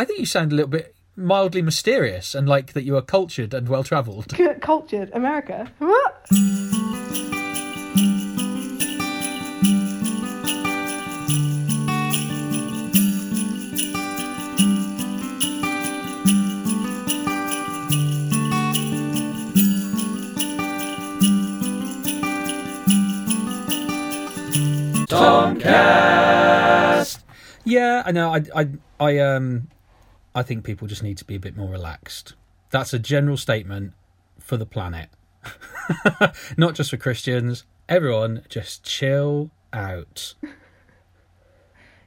I think you sound a little bit mildly mysterious and like that you are cultured and well travelled. Cultured America. What? Yeah, I know. I, I, I, um, I think people just need to be a bit more relaxed. That's a general statement for the planet, not just for Christians. Everyone, just chill out.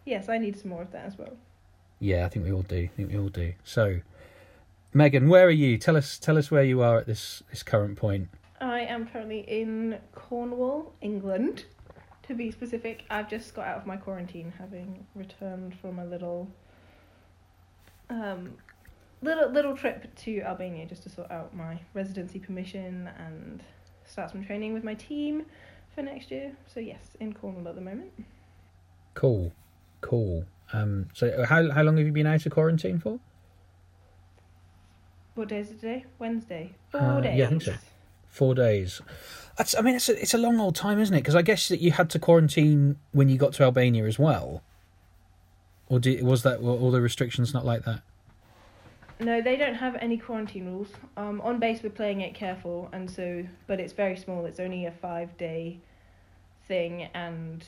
Yes, I need some more of that as well. Yeah, I think we all do. I think we all do. So, Megan, where are you? Tell us, tell us where you are at this this current point. I am currently in Cornwall, England. To be specific, I've just got out of my quarantine, having returned from a little, um, little little trip to Albania just to sort out my residency permission and start some training with my team for next year. So yes, in Cornwall at the moment. Cool, cool. Um, so how how long have you been out of quarantine for? What day is it today? Wednesday. Four Uh, days. yeah, I think so. Four days. That's. I mean, it's a, it's a long old time, isn't it? Because I guess that you had to quarantine when you got to Albania as well. Or do, was that were all the restrictions not like that? No, they don't have any quarantine rules. Um, on base, we're playing it careful, and so, but it's very small. It's only a five day thing, and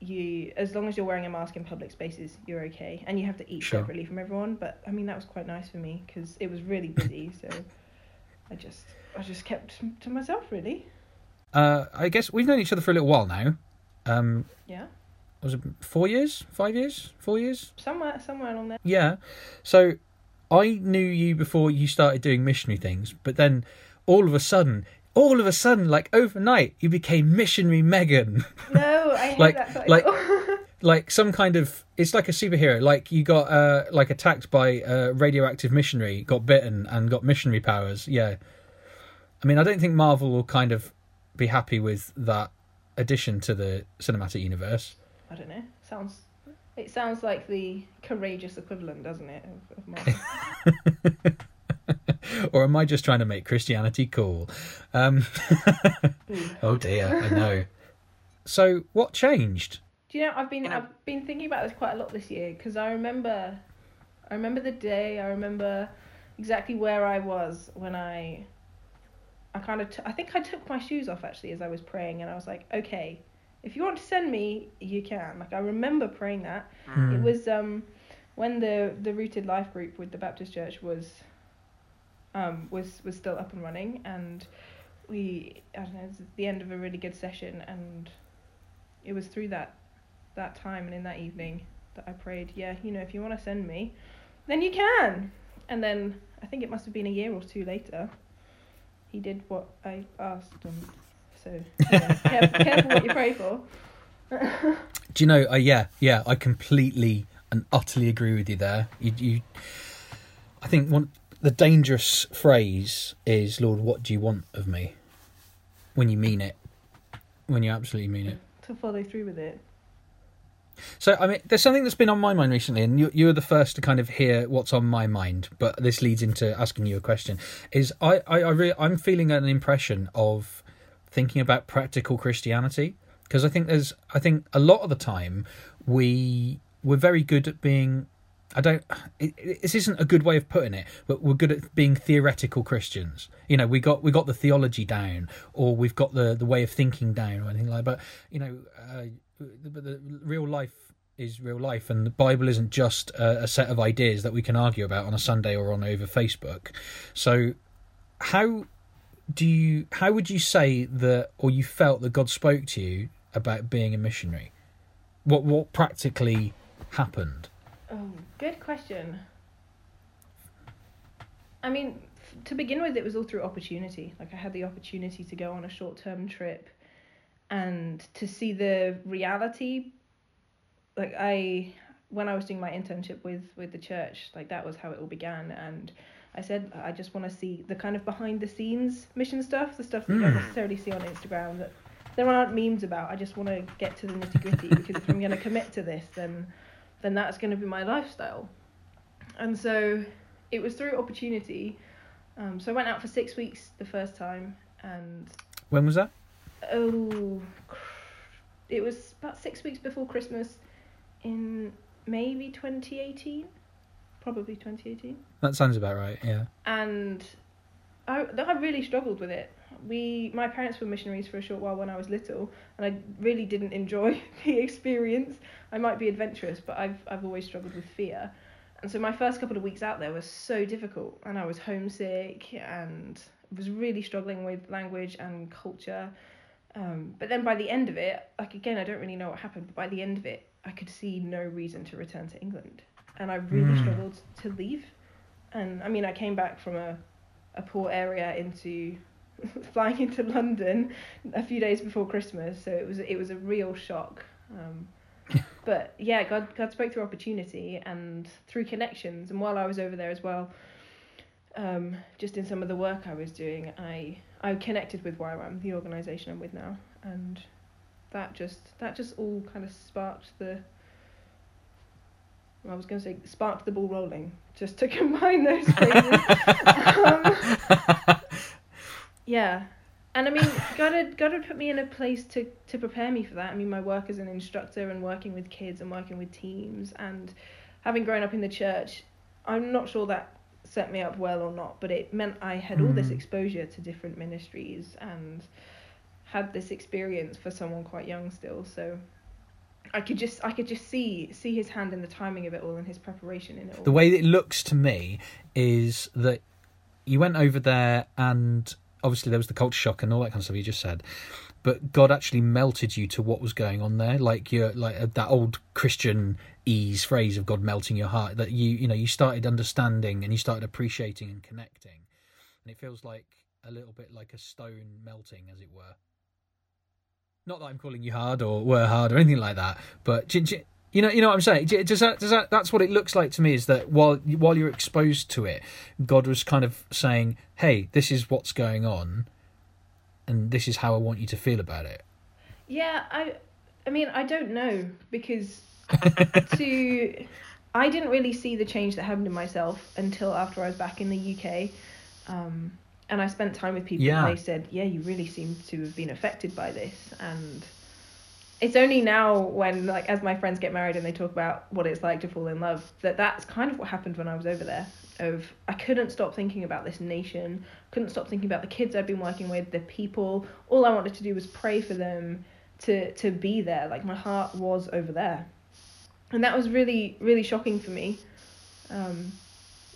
you, as long as you're wearing a mask in public spaces, you're okay. And you have to eat Sure. separately from everyone. But I mean, that was quite nice for me because it was really busy. so I just, I just kept to myself, really. Uh, I guess we've known each other for a little while now. Um, Yeah, was it four years, five years, four years? somewhere, somewhere along there. Yeah. So I knew you before you started doing missionary things, but then all of a sudden, all of a sudden, like overnight, you became missionary Megan. No, I hate Like- that like- like some kind of it's like a superhero like you got uh like attacked by a radioactive missionary got bitten and got missionary powers yeah i mean i don't think marvel will kind of be happy with that addition to the cinematic universe I don't know. Sounds. It sounds like the courageous equivalent, doesn't it, of, of Marvel? or am i just trying to make christianity cool um oh dear i know so what changed Do you know I've been I've been thinking about this quite a lot this year because I remember, I remember the day. I remember exactly where I was when I. I kind of t- I think I took my shoes off actually as I was praying and I was like, okay, if you want to send me, you can. Like I remember praying that. It was um, when the the Rooted Life group with the Baptist Church was. Um, was was still up and running and we I don't know it was the end of a really good session and it was through that that time and in that evening that I prayed, yeah, you know, if you want to send me, then you can. And then I think it must have been a year or two later. He did what I asked, and so yeah, careful, careful what you pray for. Do you know? Uh, yeah, yeah. I completely and utterly agree with you there. You, you. I think one the dangerous phrase is, "Lord, what do you want of me?" When you mean it, when you absolutely mean it. to follow through with it. So, I mean, there's something that's been on my mind recently, and you, you're the first to kind of hear what's on my mind. But this leads into asking you a question: Is I, I, I really, I'm feeling an impression of thinking about practical Christianity because I think there's, I think a lot of the time we we're very good at being. I don't. It, it, this isn't a good way of putting it, but we're good at being theoretical Christians. You know, we got we got the theology down, or we've got the the way of thinking down, or anything like. But you know, uh, the, the real life is real life, and the Bible isn't just a, a set of ideas that we can argue about on a Sunday or on over Facebook. So, how do you? How would you say that, or you felt that God spoke to you about being a missionary? What what practically happened? Oh, good question. I mean, to begin with, it was all through opportunity. Like, I had the opportunity to go on a short term trip and to see the reality. Like, I, when I was doing my internship with, with the church, like, that was how it all began. And I said, I just want to see the kind of behind the scenes mission stuff, the stuff that you don't Mm. necessarily see on Instagram that there aren't memes about. I just want to get to the nitty gritty because if I'm going to commit to this, then then that's going to be my lifestyle. and so it was through opportunity. Um, so I went out for six weeks the first time, and When was that? oh, it was about six weeks before Christmas, in maybe 2018, probably 2018 That sounds about right. Yeah. and I, I really struggled with it. We, my parents were missionaries for a short while when I was little, and I really didn't enjoy the experience. I might be adventurous, but I've I've always struggled with fear, and so my first couple of weeks out there was so difficult, and I was homesick and was really struggling with language and culture. Um, but then by the end of it, like again, I don't really know what happened, but by the end of it, I could see no reason to return to England, and I really Mm. struggled to leave. And I mean, I came back from a a poor area into flying into London a few days before Christmas, so it was it was a real shock. Um, but yeah, God God spoke through opportunity and through connections, and while I was over there as well, um, just in some of the work I was doing, I I connected with YWAM, the organisation I'm with now, and that just that just all kind of sparked the. I was going to say sparked the ball rolling, just to combine those phrases. um, yeah. And I mean, God had, God had put me in a place to, to prepare me for that. I mean, my work as an instructor and working with kids and working with teams and having grown up in the church, I'm not sure that set me up well or not, but it meant I had all this Mm. exposure to different ministries and had this experience for someone quite young still. So I could just I could just see see his hand in the timing of it all and his preparation in it all. The way it looks to me is that you went over there and obviously there was the culture shock and all that kind of stuff you just said but god actually melted you to what was going on there. Like you're like uh, that old christian ease phrase of god melting your heart that you you know you started understanding and you started appreciating and connecting. And it feels like a little bit like a stone melting as it were not that i'm calling you hard or were hard or anything like that but you know, you know what I'm saying. Does that, does that? That's what it looks like to me. Is that while while you're exposed to it, God was kind of saying, "Hey, this is what's going on, and this is how I want you to feel about it." Yeah, I I mean, I don't know because to I didn't really see the change that happened in myself until after I was back in the UK. Um, and I spent time with people Yeah. and they said, "Yeah, you really seem to have been affected by this." And it's only now when like as my friends get married and they talk about what it's like to fall in love that that's kind of what happened when I was over there. Of I couldn't stop thinking about this nation, couldn't stop thinking about the kids I'd been working with, the people. All I wanted to do was pray for them to to be there. Like my heart was over there, and that was really really shocking for me. Um,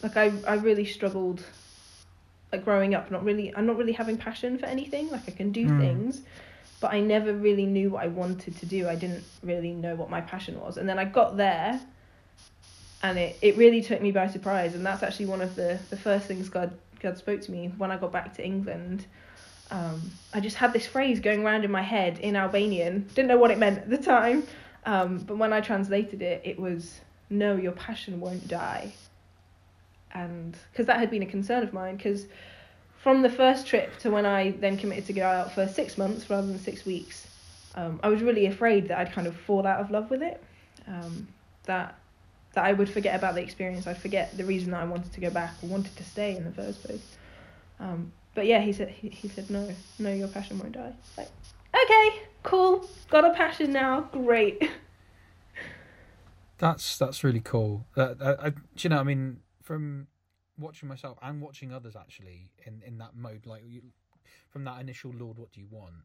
like I I really struggled. Like growing up, not really I'm not really having passion for anything. Like I can do Hmm. things, but I never really knew what I wanted to do. I didn't really know what my passion was, and then I got there. And it, it really took me by surprise, and that's actually one of the, the first things God God spoke to me when I got back to England um, I just had this phrase going around in my head in Albanian. Didn't know what it meant at the time, um, but when I translated it, it was "No, your passion won't die." And because that had been a concern of mine, because from the first trip to when I then committed to go out for six months rather than six weeks, um, I was really afraid that I'd kind of fall out of love with it. Um, that that I would forget about the experience. I'd forget the reason that I wanted to go back or wanted to stay in the first place. Um, but yeah, he said he, he said no, no, your passion won't die. Like, okay, cool, got a passion now, great. That's that's really cool. Uh, I, I, do you know? I mean, from watching myself and watching others actually in in that mode, like you, from that initial Lord, what do you want?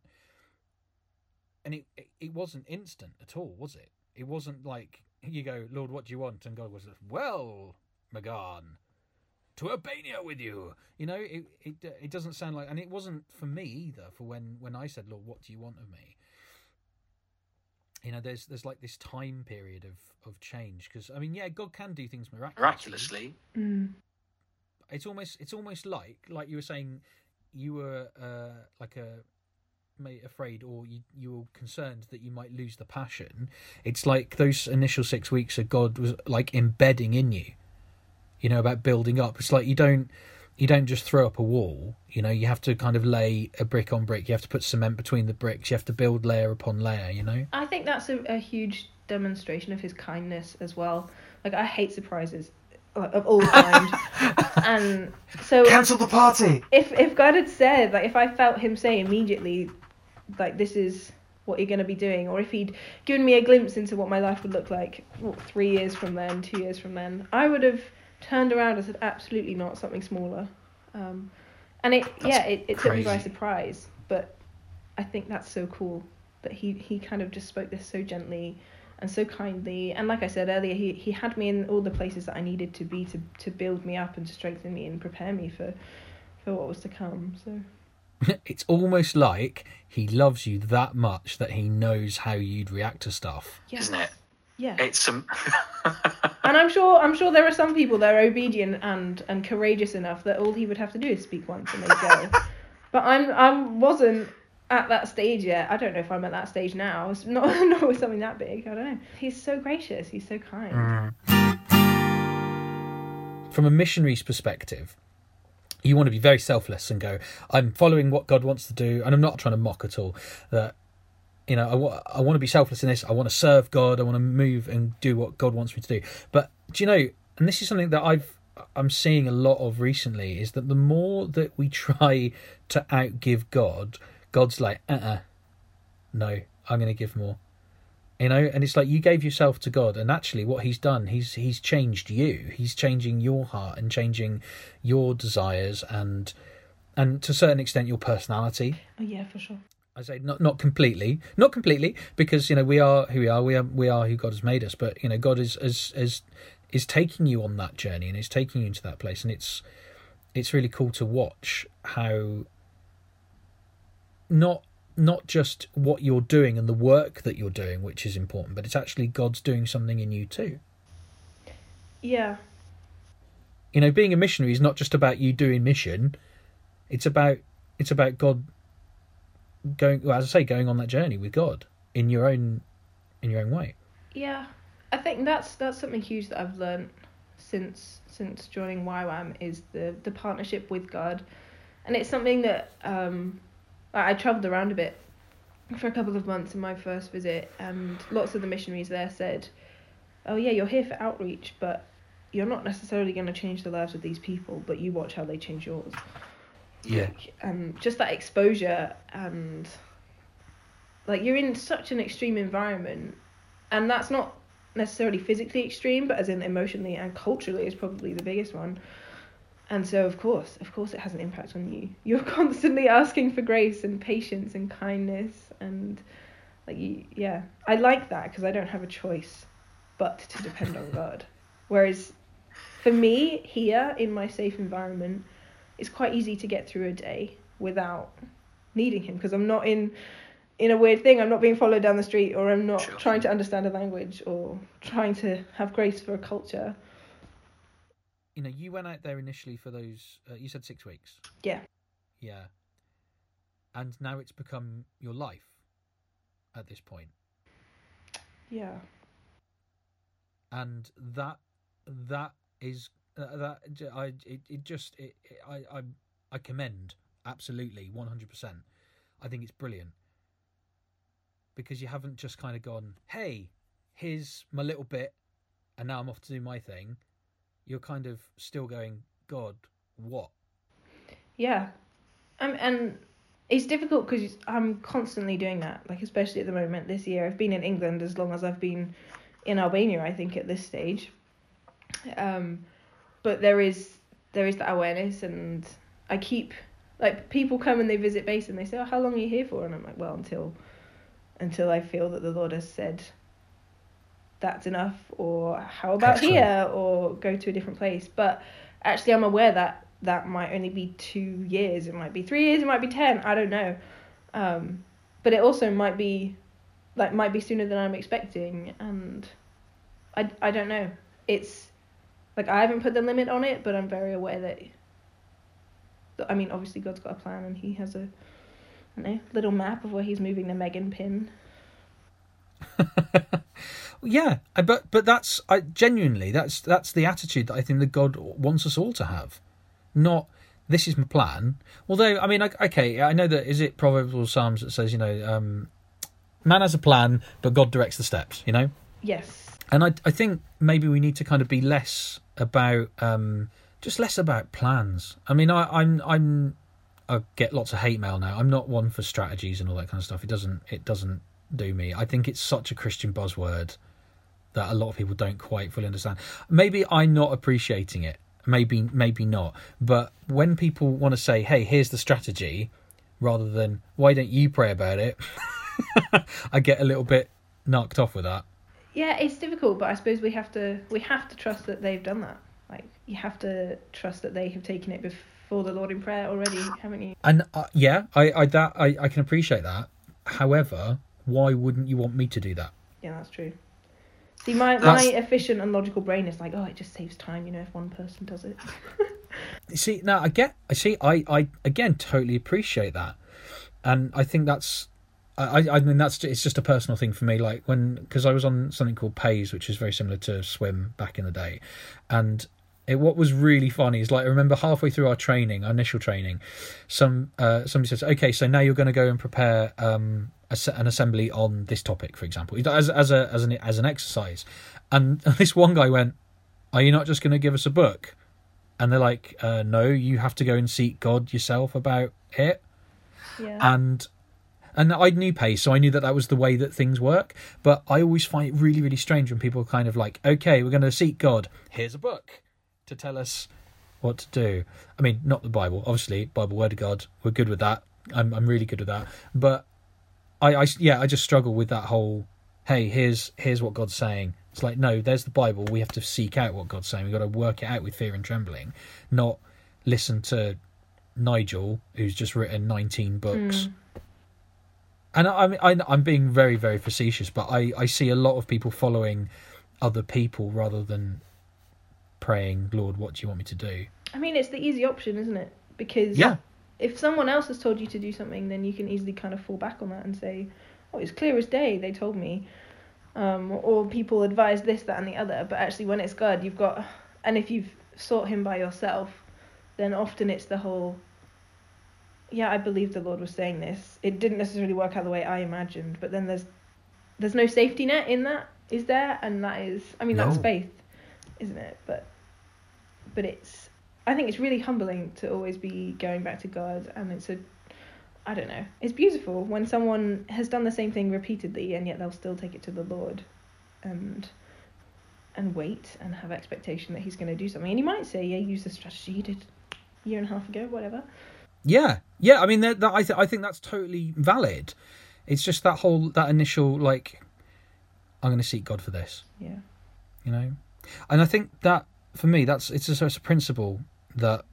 And it, it it wasn't instant at all, was it? It wasn't like you go, Lord, what do you want? And God was well, magan to Albania with you. You know, it it it doesn't sound like, and it wasn't for me either. For when when I said, Lord, what do you want of me? you know there's there's like this time period of of change because i mean yeah god can do things miraculously Miraculously, Mm. It's almost it's almost like like you were saying you were uh like a afraid or you you were concerned that you might lose the passion. It's like those initial six weeks that god was like embedding in you you know about building up. It's like you don't you don't just throw up a wall you know you have to kind of lay a brick on brick. You have to put cement between the bricks. You have to build layer upon layer you know? I think that's a, a huge demonstration of his kindness as well. Like I hate surprises. Of all kind. and so Cancel the party. if if God had said like if I felt him say immediately like this is what you're going to be doing or if he'd given me a glimpse into what my life would look like what, 3 years from then 2 years from then I would have turned around and said absolutely not something smaller um, and it yeah it, it took me by surprise but I think that's so cool that he he kind of just spoke this so gently and so kindly. And like I said earlier he he had me in all the places that I needed to be to to build me up and to strengthen me and prepare me for for what was to come so. It's almost like he loves you that much that he knows how you'd react to stuff. yeah Isn't it? yeah. It's some and I'm sure I'm sure there are some people that are obedient and and courageous enough that all he would have to do is speak once and they go. But I'm I wasn't at that stage yet I don't know if I'm at that stage now it's not not with something that big I don't know he's so gracious he's so kind mm. From a missionary's perspective, you want to be very selfless and go, I'm following what God wants to do. And I'm not trying to mock at all that, you know, I, wa- I want to be selfless in this. I want to serve God. I want to move and do what God wants me to do. But do you know, and this is something that I've, I'm seeing a lot of recently is that the more that we try to outgive God, God's like, uh uh no, I'm going to give more. You know, and it's like you gave yourself to God, and actually, what He's done, He's He's changed you. He's changing your heart and changing your desires, and and to a certain extent, your personality. oh yeah for sure I say not not completely, not completely, because you know we are who we are. We are we are who God has made us. But you know, God is is is is taking you on that journey and is taking you into that place, and it's it's really cool to watch how not not just what you're doing and the work that you're doing, which is important, but it's actually God's doing something in you too. yeah You know, being a missionary is not just about you doing mission; it's about it's about God going, well, as I say, going on that journey with God in your own in your own way. Yeah, I think that's that's something huge that I've learned since since joining YWAM is the the partnership with God, and it's something that um, I, I travelled around a bit for a couple of months in my first visit, and lots of the missionaries there said, "Oh yeah, you're here for outreach, but you're not necessarily going to change the lives of these people, but you watch how they change yours." Yeah. um, just that exposure and like you're in such an extreme environment and that's not necessarily physically extreme but as in emotionally and culturally is probably the biggest one and so of course of course it has an impact on you you're constantly asking for grace and patience and kindness and like you yeah i like that because i don't have a choice but to depend on god whereas for me here in my safe environment it's quite easy to get through a day without needing him because I'm not in in a weird thing. I'm not being followed down the street or I'm not Sure. trying to understand a language or trying to have grace for a culture. You know, you went out there initially for those. Uh, you said six weeks. Yeah. Yeah. And now it's become your life at this point. Yeah. and that that is uh, that I it, it just it, it, I I I commend absolutely one hundred percent. I think it's brilliant because you haven't just kind of gone, hey, here's my little bit, and now I'm off to do my thing. You're kind of still going, God, what? Yeah. Um, and it's difficult because I'm constantly doing that. Like especially at the moment this year, I've been in England as long as I've been in Albania. I think at this stage. Um, but there is there is that awareness, and I keep like people come and they visit base and they say, "Oh, how long are you here for?" And I'm like, "Well, until until I feel that the Lord has said." That's enough, or how about Excellent. here, or go to a different place. But actually, I'm aware that that might only be two years. It might be three years. It might be ten. I don't know. Um, but it also might be, like, might be sooner than I'm expecting, and I I don't know. It's like I haven't put the limit on it, but I'm very aware that. that- I mean, obviously God's got a plan, and He has a, I don't know, little map of where He's moving the Megan pin. yeah, but but that's I genuinely that's that's the attitude that I think that God wants us all to have, not this is my plan. Although I mean, okay, I know that is it Proverbs or Psalms that says you know, um, man has a plan, but God directs the steps. You know, Yes. and I I think maybe we need to kind of be less about um, just less about plans. I mean, I, I'm I'm I get lots of hate mail now. I'm not one for strategies and all that kind of stuff. It doesn't it doesn't do me. I think it's such a Christian buzzword that a lot of people don't quite fully understand. Maybe I'm not appreciating it. Maybe maybe not. But when people want to say, "Hey, here's the strategy," rather than "Why don't you pray about it?" I get a little bit knocked off with that. Yeah, it's difficult, but I suppose we have to we have to trust that they've done that. Like you have to trust that they have taken it before the Lord in prayer already, haven't you? And uh, yeah, I I that I, I can appreciate that. However, why wouldn't you want me to do that? Yeah, that's true. See, my my efficient and logical brain is like, oh, it just saves time, you know, if one person does it. You see, now I get, I see, I I again totally appreciate that, and I think that's I, I mean that's it's just a personal thing for me. Like when because I was on something called Pais, which is very similar to Swim back in the day, and it, what was really funny is like I remember halfway through our training, our initial training, some uh, somebody says, "Okay, so now you're going to go and prepare um, an assembly on this topic, for example, as as a as an as an exercise," and this one guy went, "Are you not just going to give us a book?" And they're like, uh, "No, you have to go and seek God yourself about it." Yeah. And and I knew Pais, so I knew that that was the way that things work. But I always find it really, really strange when people are kind of like, okay, we're going to seek God. Here's a book to tell us what to do. I mean, not the Bible, obviously, Bible, Word of God. We're good with that. I'm, I'm really good with that. But I, I, yeah, I just struggle with that whole, hey, here's, here's what God's saying. It's like, no, there's the Bible. We have to seek out what God's saying. We've got to work it out with fear and trembling, not listen to Nigel, who's just written 19 books. Mm and I, I, I'm being very, very facetious, but I, I see a lot of people following other people rather than praying, Lord, what do you want me to do? I mean, it's the easy option, isn't it? Because yeah. If someone else has told you to do something, then you can easily kind of fall back on that and say, oh, it's clear as day, they told me. Um, or people advise this, that, and the other. But actually, when it's God, you've got, and if you've sought Him by yourself, then often it's the whole yeah, I believe the Lord was saying this. It didn't necessarily work out the way I imagined, but then there's there's no safety net in that, is there? And that is, I mean, no. that's faith, isn't it? But but it's, I think it's really humbling to always be going back to God, and it's a, I don't know, it's beautiful when someone has done the same thing repeatedly, and yet they'll still take it to the Lord, and and wait and have expectation that He's going to do something. And you might say, yeah, use the strategy you did a year and a half ago, whatever. Yeah, yeah. I mean, that, that I th- I think that's totally valid. It's just that whole that initial like, I'm going to seek God for this. Yeah. You know, and I think that for me, that's it's a, it's a principle that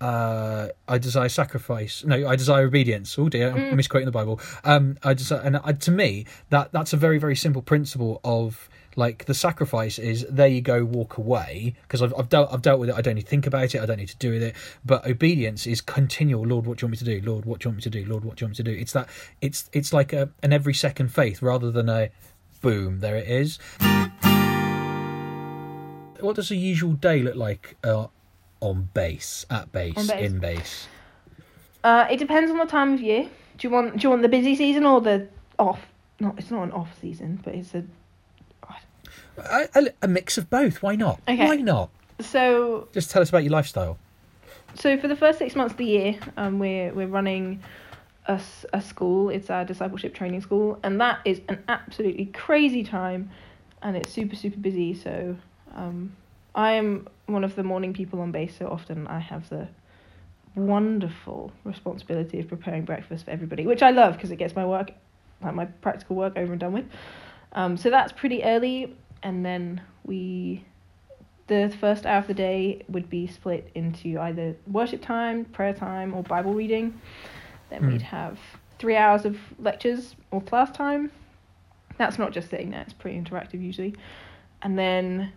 uh, I desire sacrifice. No, I desire obedience. Oh dear, I'm mm. misquoting the Bible. Um, I desire, and uh, to me, that that's a very very simple principle of like the sacrifice is there you go, walk away because I've I've dealt I've dealt with it. I don't need to think about it. I don't need to do with it. But obedience is continual. Lord, what do you want me to do? Lord, what do you want me to do? Lord, what do you want me to do? It's that it's it's like a an every second faith rather than a boom. There it is. What does a usual day look like uh, on base, at base, base. in base? Uh, it depends on the time of year. Do you want do you want the busy season or the off? Not it's not an off season, but it's a a, a, a mix of both. Why not? Okay. Why not? So Just tell us about your lifestyle. so for the first six months of the year, um, we're we're running a, a school. It's our discipleship training school, and that is an absolutely crazy time, and it's super super busy. So um, I am one of the morning people on base, so often I have the wonderful responsibility of preparing breakfast for everybody, which I love because it gets my work, like my practical work, over and done with. Um, so that's pretty early and then we the first hour of the day would be split into either worship time, prayer time, or Bible reading. Then mm. we'd have three hours of lectures or class time. That's not just sitting there, it's pretty interactive usually. And then,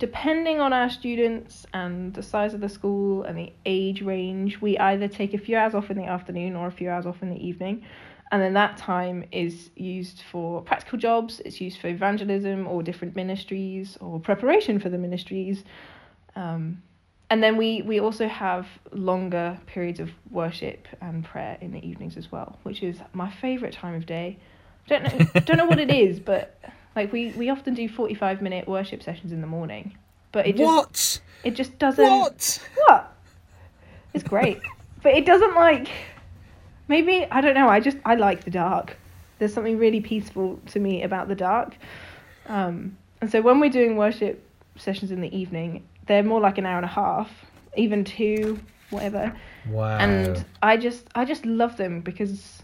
depending on our students and the size of the school and the age range, we either take a few hours off in the afternoon or a few hours off in the evening. And then that time is used for practical jobs it's used for evangelism or different ministries or preparation for the ministries. Um, and then we we also have longer periods of worship and prayer in the evenings as well which is my favorite time of day. Don't know don't know what it is but like we we often do 45 minute worship sessions in the morning but it just what? it just doesn't. What? What? It's great, but it doesn't like. Maybe I don't know. I just I like the dark. There's something really peaceful to me about the dark. Um, and so when we're doing worship sessions in the evening, they're more like an hour and a half, even two, whatever. Wow. And I just I just love them because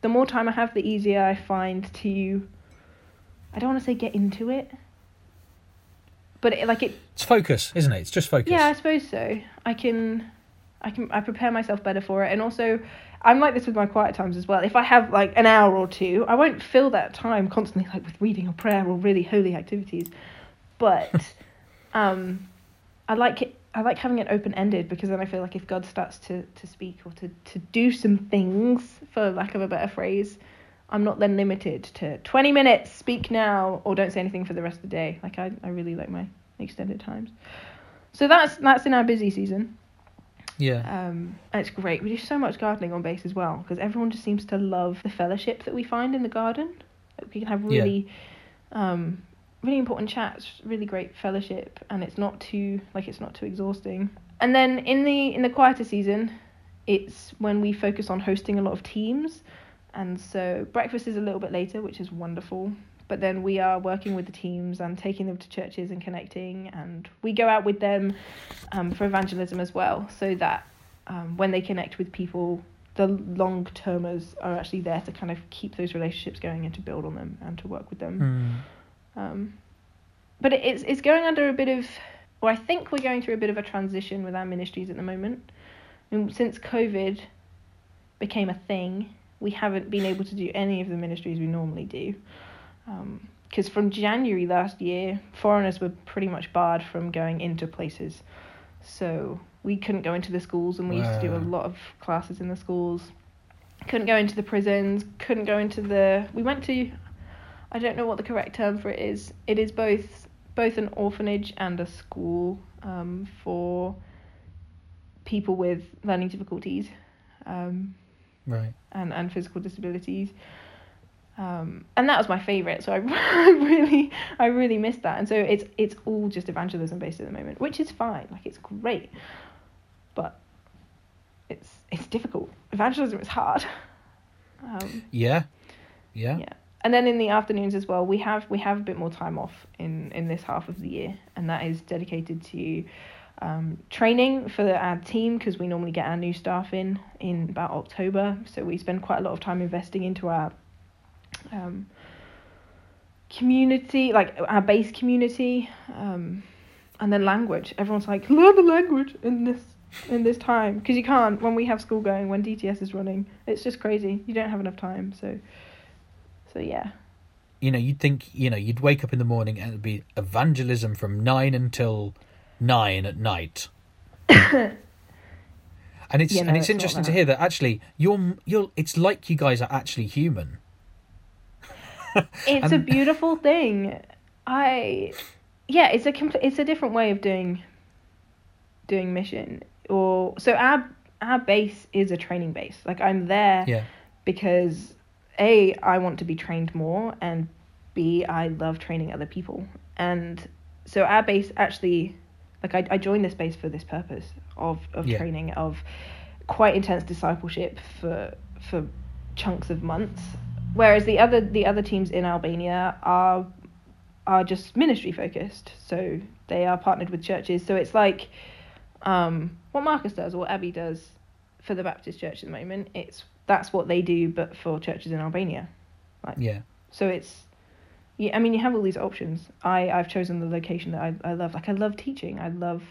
the more time I have, the easier I find to. I don't want to say get into it, but it, like it it's focus, isn't it? It's just focus. yeah, I suppose so. I can, I can, I prepare myself better for it, and also, I'm like this with my quiet times as well. If I have like an hour or two, I won't fill that time constantly like with reading or prayer or really holy activities, but, um, I like it. I like having it open ended because then I feel like if God starts to to speak or to to do some things, for lack of a better phrase, I'm not then limited to 20 minutes, speak now, or don't say anything for the rest of the day. Like I, I really like my extended times. So that's that's in our busy season. Yeah. Um, and it's great. We do so much gardening on base as well because everyone just seems to love the fellowship that we find in the garden. Like, we can have Yeah. really, um, really important chats, really great fellowship, and it's not too like it's not too exhausting. And then in the in the quieter season, it's when we focus on hosting a lot of teams, and so breakfast is a little bit later, which is wonderful. But then we are working with the teams and taking them to churches and connecting, and we go out with them um, for evangelism as well, so that um, when they connect with people, the long termers are actually there to kind of keep those relationships going and to build on them and to work with them. Hmm. Um, but it's it's going under a bit of, or I think we're going through a bit of a transition with our ministries at the moment. And since COVID became a thing, we haven't been able to do any of the ministries we normally do. Because from January last year, foreigners were pretty much barred from going into places. So we couldn't go into the schools, and we used to do a lot of classes in the schools. Couldn't go into the prisons. Couldn't go into the. We went to. I don't know what the correct term for it is. It is both both an orphanage and a school um, for people with learning difficulties um, Right. and, and physical disabilities. Um, and that was my favorite, so I, I really I really missed that. And so it's it's all just evangelism based at the moment, which is fine. Like it's great, but it's it's difficult. Evangelism is hard. Um, Yeah. Yeah. yeah. And then in the afternoons as well, we have we have a bit more time off in in this half of the year, and that is dedicated to um, training for our team because we normally get our new staff in in about October. So we spend quite a lot of time investing into our um, community, like our base community, um, and then language. Everyone's like, learn the language in this in this time because you can't when we have school going when DTS is running. It's just crazy. You don't have enough time. So so yeah. You know, you'd think, you know, you'd wake up in the morning and it'd be evangelism from nine until nine at night. and it's and it's it's interesting to hear that actually you're you're it's like you guys are actually human. It's a beautiful thing. I yeah, it's a compl- it's a different way of doing doing mission or so our our base is a training base. Like I'm there Yeah. because a I want to be trained more and b I love training other people. And so our base actually like I, I joined this base for this purpose of of Yeah. training of quite intense discipleship for for chunks of months whereas the other the other teams in Albania are are just ministry focused so they are partnered with churches so it's like um what Marcus does or what Abby does for the Baptist church at the moment it's that's what they do but for churches in Albania Yeah. so it's yeah, I mean you have all these options. I I've chosen the location that I I love. Like I love teaching. I love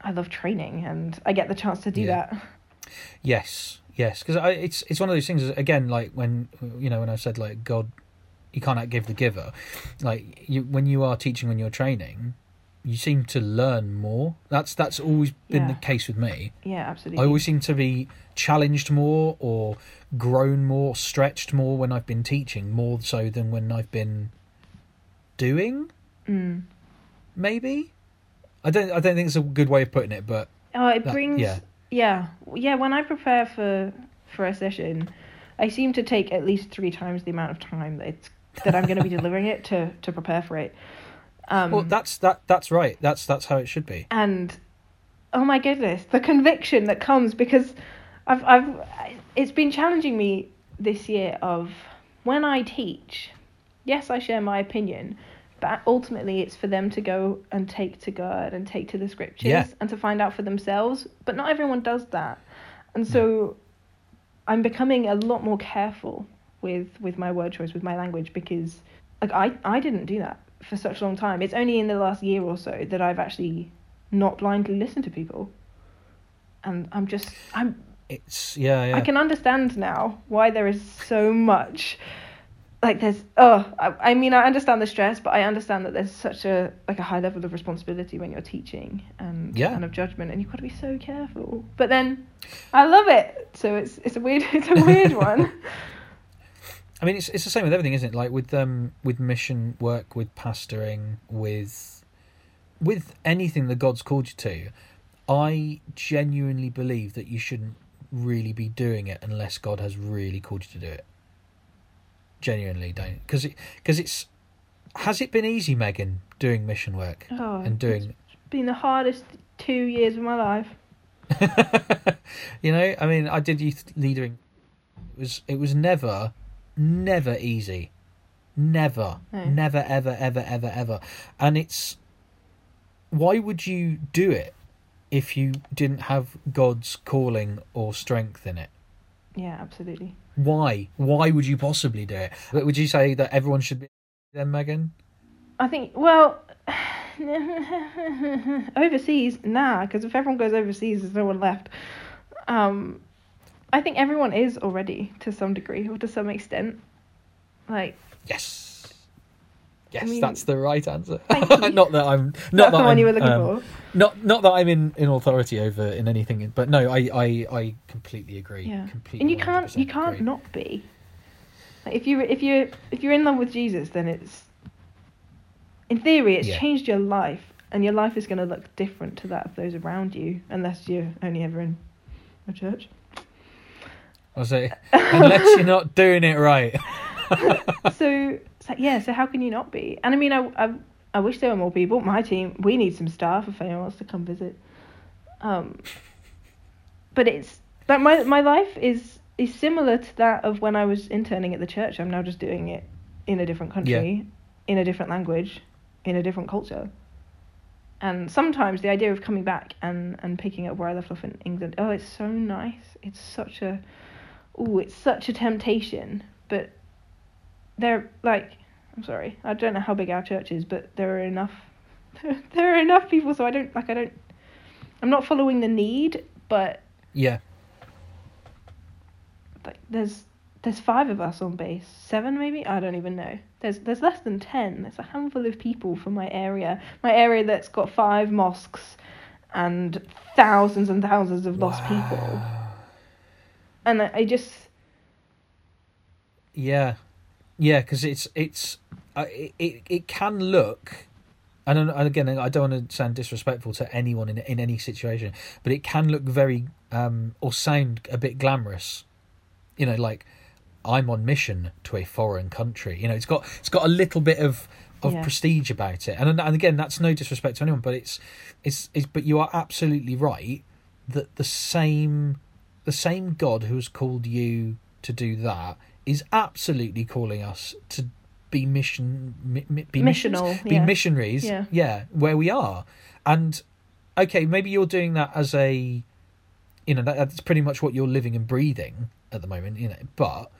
I love training and I get the chance to do Yeah. that. Yes, yes, because it's it's one of those things. Again, like when you know when I said like God, you can't give the giver. Like you, when you are teaching, when you're training, you seem to learn more. That's that's always been the case with me. Yeah, absolutely. I always seem to be challenged more or grown more, stretched more when I've been teaching, more so than when I've been doing. Mm. Maybe. I don't. I don't think it's a good way of putting it, but Oh, it That- brings yeah. yeah. yeah, When I prepare for for a session, I seem to take at least three times the amount of time that it's that I'm going to be delivering it to to prepare for it. Um, Well, that's that. That's right. That's that's how it should be. and oh my goodness, the conviction that comes because I've I've it's been challenging me this year of when I teach. Yes, I share my opinion, but ultimately it's for them to go and take to God and take to the scriptures Yeah. and to find out for themselves. But not everyone does that, and so I'm becoming a lot more careful with with my word choice, with my language, because like I I didn't do that for such a long time. It's only in the last year or so that I've actually not blindly listened to people, and I'm just I'm It's yeah, yeah. I can understand now why there is so much. Like there's oh I, I mean I understand the stress but I understand that there's such a like a high level of responsibility when you're teaching and Yeah. and of judgment and you've got to be so careful but then I love it so it's it's a weird it's a weird one I mean, it's it's the same with everything, isn't it? Like with um with mission work, with pastoring, with with anything that God's called you to. I genuinely believe that you shouldn't really be doing it unless God has really called you to do it. Genuinely, don't because it because it's has it been easy, Megan, doing mission work oh and doing it's been the hardest two years of my life you know, I mean, I did youth leadering. It was it was never, never easy, never, No. never, ever, ever, ever, ever. And it's why would you do it if you didn't have God's calling or strength in it? yeah absolutely Why? Why would you possibly do it? Would you say that everyone should be then, Megan? I think well overseas nah because if everyone goes overseas there's no one left um I think everyone is already to some degree or to some extent like Yes. Yes, mean- that's the right answer. Not that I'm not that the one I'm, you were looking um, for Not not that I'm in, in authority over in anything, but no, I I, I completely agree. yeah completely. and you can't you can't agree. not be like if you if you if you're in love with Jesus then it's in theory it's Yeah. changed your life and your life is going to look different to that of those around you unless you're only ever in a church Say unless you're not doing it right. so, so yeah, so how can you not be? And I mean, I, I, I wish there were more people. My team, we need some staff if anyone wants to come visit. Um, but it's but my my life is is similar to that of when I was interning at the church. I'm now just doing it in a different country, in a different language, in a different culture. And sometimes the idea of coming back and, and picking up where I left off in England, oh, it's so nice. It's such a, oh, it's such a temptation. But there, like, I'm sorry, I don't know how big our church is, but there are enough, there are enough people, so I don't like, I don't, I'm not following the need, but yeah, like there's there's five of us on base. Seven maybe? I don't even know. There's there's less than 10 there's a handful of people from my area my area that's got five mosques and thousands and thousands of lost people. Wow. And I, I just Yeah, yeah, because it's it's uh, it, it it can look, and, and again, I don't want to sound disrespectful to anyone in in any situation, but it can look very um or sound a bit glamorous, you know, like I'm on mission to a foreign country. You know, it's got it's got a little bit of of Yeah. prestige about it, and and again, that's no disrespect to anyone, but it's it's it's but you are absolutely right that the same the same God who has called you to do that is absolutely calling us to be mission mi, mi- be missions- Missional, be yeah. missionaries Yeah. where we are. And okay maybe you're doing that as a you know that, that's pretty much what you're living and breathing at the moment you know but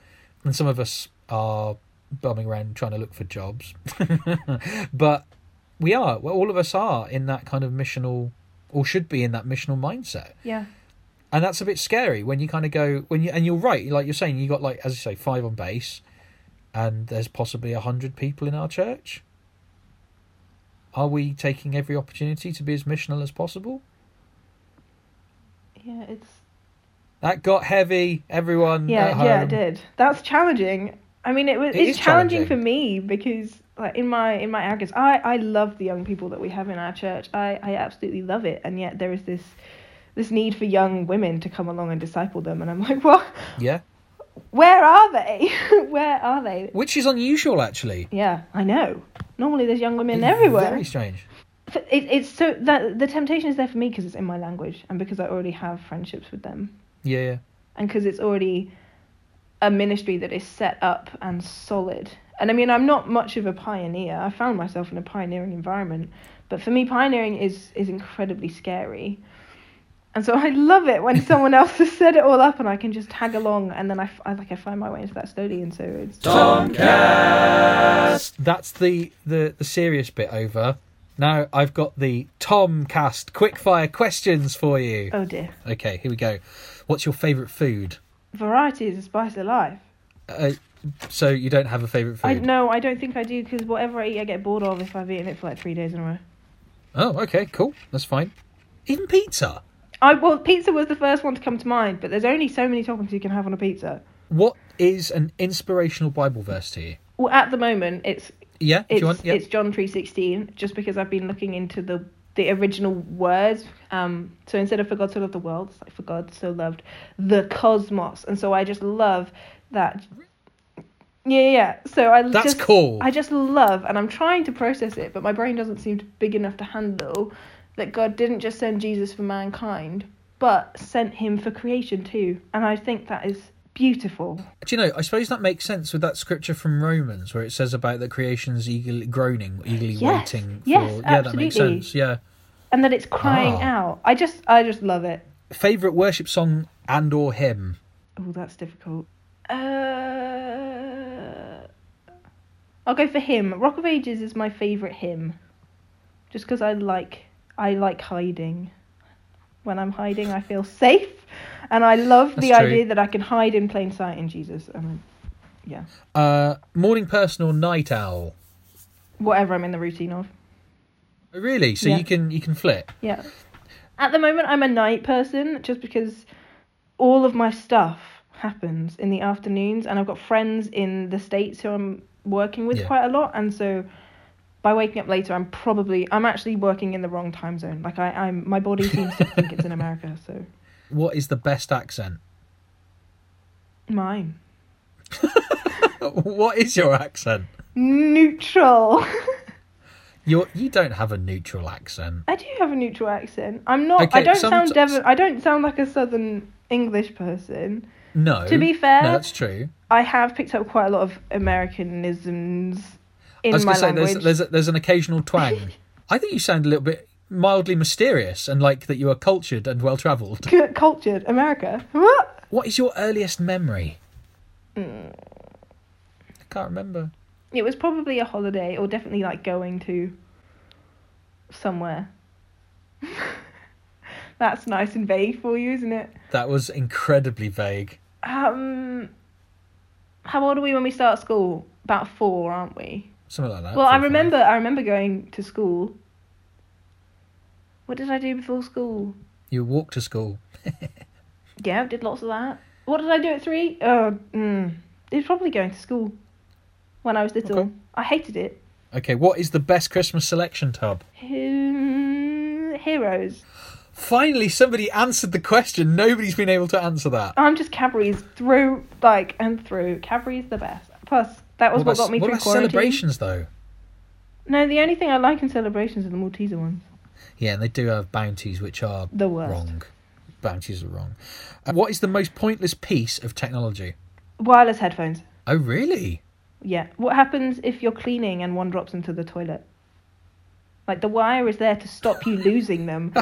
and some of us are bumming around trying to look for jobs. But we are well all of us are in that kind of missional or should be in that missional mindset. Yeah and that's a bit scary when you kind of go when you and you're right like you're saying you got like as you say five on base and there's possibly a hundred people in our church. Are we taking every opportunity to be as missional as possible? Yeah it's that got heavy everyone yeah yeah it did. That's challenging. I mean it was It it's is challenging, for me because like in my in my arrogance i i love the young people that we have in our church. I i absolutely love it. And yet there is this this need for young women to come along and disciple them and i'm like what yeah where are they where are they which is unusual actually yeah i know Normally, there's young women everywhere. Very strange. It, it's so that the temptation is there for me because it's in my language and because I already have friendships with them Yeah, yeah. and because it's already a ministry that is set up and solid. And I mean, I'm not much of a pioneer. I found myself in a pioneering environment, but for me, pioneering is is incredibly scary. And so I love it when someone else has set it all up and I can just tag along, and then I, I like I find my way into that slowly. And so it's Tomcast. That's the, the, the serious bit over. Now I've got the Tomcast quickfire questions for you. oh dear, Okay, here we go. What's your favourite food? variety is the spice of life. Uh, so you don't have a favourite I food? no, I don't think I do because whatever I eat, I get bored of if I've eaten it for like three days in a row. Oh, okay, cool. That's fine. Even pizza. I well, pizza was the first one to come to mind, but there's only so many toppings you can have on a pizza. What is an inspirational Bible verse to you? Well, at the moment, it's Yeah, it's want. Yeah. it's John three sixteen. Just because I've been looking into the the original words. Um, so instead of for God so loved the world, it's like for God so loved the cosmos, and so I just love that. Yeah, yeah. So I That's just, cool. I just love, and I'm trying to process it, but my brain doesn't seem big enough to handle that God didn't just send Jesus for mankind, but sent hymn for creation too, and I think that is beautiful. Do you know? I suppose that makes sense with that scripture from Romans where it says about the creation's eagerly groaning, eagerly Yes, waiting for. yes, yeah, that makes absolutely. sense. Yeah. And that it's crying Ah. out. I just, I just love it. Favorite worship song and or hymn. Oh, that's difficult. Uh, I'll go for him. Rock of Ages is my favorite hymn, just because I like I like hiding. When I'm hiding, I feel safe, and I love the true. idea that I can hide in plain sight in Jesus. And yeah, Uh, morning person or night owl. whatever I'm in the routine of. Oh, Really? So Yeah. you can you can flip. Yeah. At the moment, I'm a night person just because all of my stuff happens in the afternoons, and I've got friends in the States who I'm working with Yeah. quite a lot, and so by waking up later, I'm probably I'm actually working in the wrong time zone. Like I, I'm my body seems to think it's in America, so What is the best accent? mine what is your accent? neutral. You you don't have a neutral accent. I do have a neutral accent. I'm not. Okay, I don't some- sound Devon. I don't sound like a Southern English person. No. To be fair, no, that's true. I have picked up quite a lot of Americanisms I was my gonna say there's there's, a, there's an occasional twang. I think you sound a little bit mildly mysterious and like that you are cultured and well travelled. Cultured America. What? What is your earliest memory? Hmm. I can't remember. It was probably a holiday, or definitely like going to somewhere. That's nice and vague for you, isn't it? That was incredibly vague. Um, how old are we when we start school? About four, aren't we? Something like that. Well, I remember. I remember going to school. What did I do before school? You walked to school. Yeah, did lots of that. What did I do at three? Oh, mm, it was probably going to school when I was little. Okay. I hated it. Okay, what is the best Christmas selection tub? Heroes. Finally, somebody answered the question. Nobody's been able to answer that. I'm just Cadbury's through, like, and through. Cadbury's the best. Plus, that was what, about, got me what through about quarantine. celebrations, though? No, the only thing I like in celebrations are the Malteser ones. Yeah, and they do have bounties, which are The worst. wrong. Bounties are wrong. Uh, what is the most pointless piece of technology? Wireless headphones. Oh, really? Yeah. What happens if you're cleaning and one drops into the toilet? Like the wire is there to stop you losing them.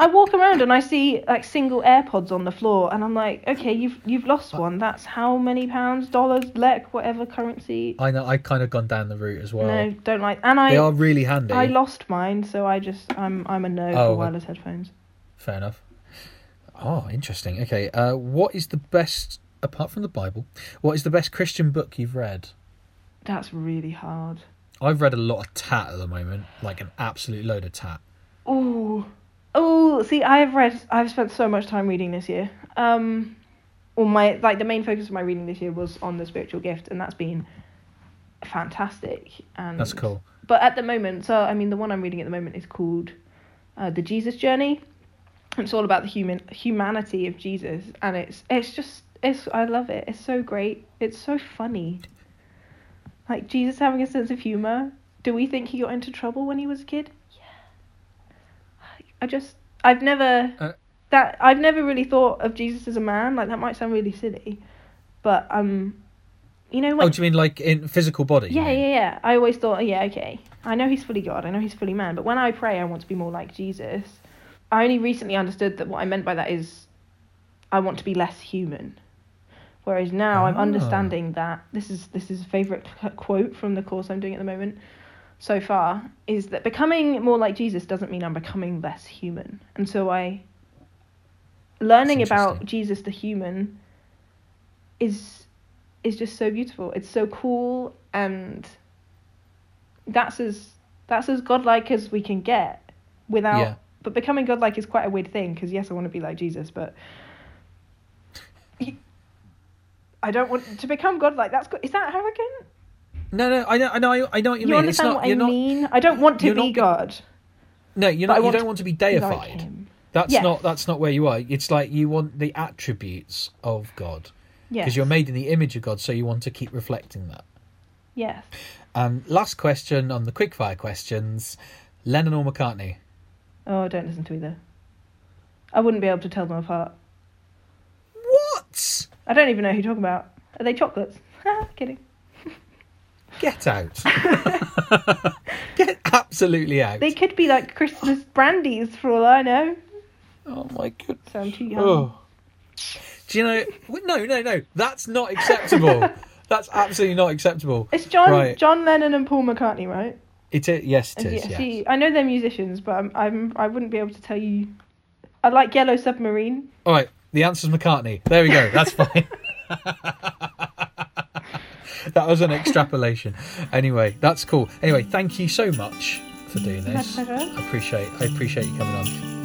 I walk around and I see like single AirPods on the floor, and I'm like, okay, you've you've lost one. That's how many pounds, dollars, lek, whatever currency. I know. I kind of gone down the route as well. no, don't like. And I they are really handy. I lost mine, so I just I'm I'm a no Oh, for wireless headphones. Fair enough. Oh, interesting. Okay, uh, what is the best apart from the Bible? What is the best Christian book you've read? That's really hard. I've read a lot of tat at the moment, like an absolute load of tat. Oh, oh. See, I've read. I've spent so much time reading this year. Um, well, my like the main focus of my reading this year was on the spiritual gift, and that's been fantastic. And That's cool. But at the moment, so I mean, the one I'm reading at the moment is called uh, "The Jesus Journey." It's all about the human humanity of Jesus, and it's it's just it's I love it. It's so great. It's so funny. Like Jesus having a sense of humor. do we think he got into trouble when he was a kid? I just I've never Uh, that I've never really thought of Jesus as a man. Like that might sound really silly, but um, you know what? Oh, do you mean like in physical body? yeah, yeah, yeah. I always thought, yeah, okay. I know he's fully God. I know he's fully man. But when I pray, I want to be more like Jesus. I only recently understood that what I meant by that is, I want to be less human. Whereas now I'm Ah. understanding that this is this is a favorite quote from the course I'm doing at the moment. So far is that becoming more like Jesus doesn't mean I'm becoming less human. And so I learning about. Jesus the human is is just so beautiful. It's so cool and that's as that's as godlike as we can get without Yeah. but becoming godlike is quite a weird thing because yes, I want to be like Jesus, but I don't want to become godlike. That's good. Is that arrogant? No, no, I know, I know, I know what you, You, mean. Understand not. what I not. mean? I don't want to be not- God. No, you're not. You don't want to be be like deified. That's Yes. not. That's not where you are. It's like you want the attributes of God Yes. because you're made in the image of God, so you want to keep reflecting that. Yes. Um, last question on the quickfire questions: Lennon or McCartney? Oh, I don't listen to either. I wouldn't be able to tell them apart. What? I don't even know who you're talking about. Are they chocolates? Kidding. Get out! Get absolutely out! They could be like Christmas brandies for all I know. Oh my god! So I'm too young. Oh. Do you know? No, no, no. That's not acceptable. That's absolutely not acceptable. It's John Right. John Lennon and Paul McCartney, right? It is. Yes, it And is. yes. See, I know they're musicians, but I'm, I'm I wouldn't be able to tell you. I like Yellow Submarine. All right. The answer's McCartney. There we go. That's fine. that was an extrapolation. Anyway, that's cool. Anyway, thank you so much for doing this. I appreciate. I appreciate you coming on.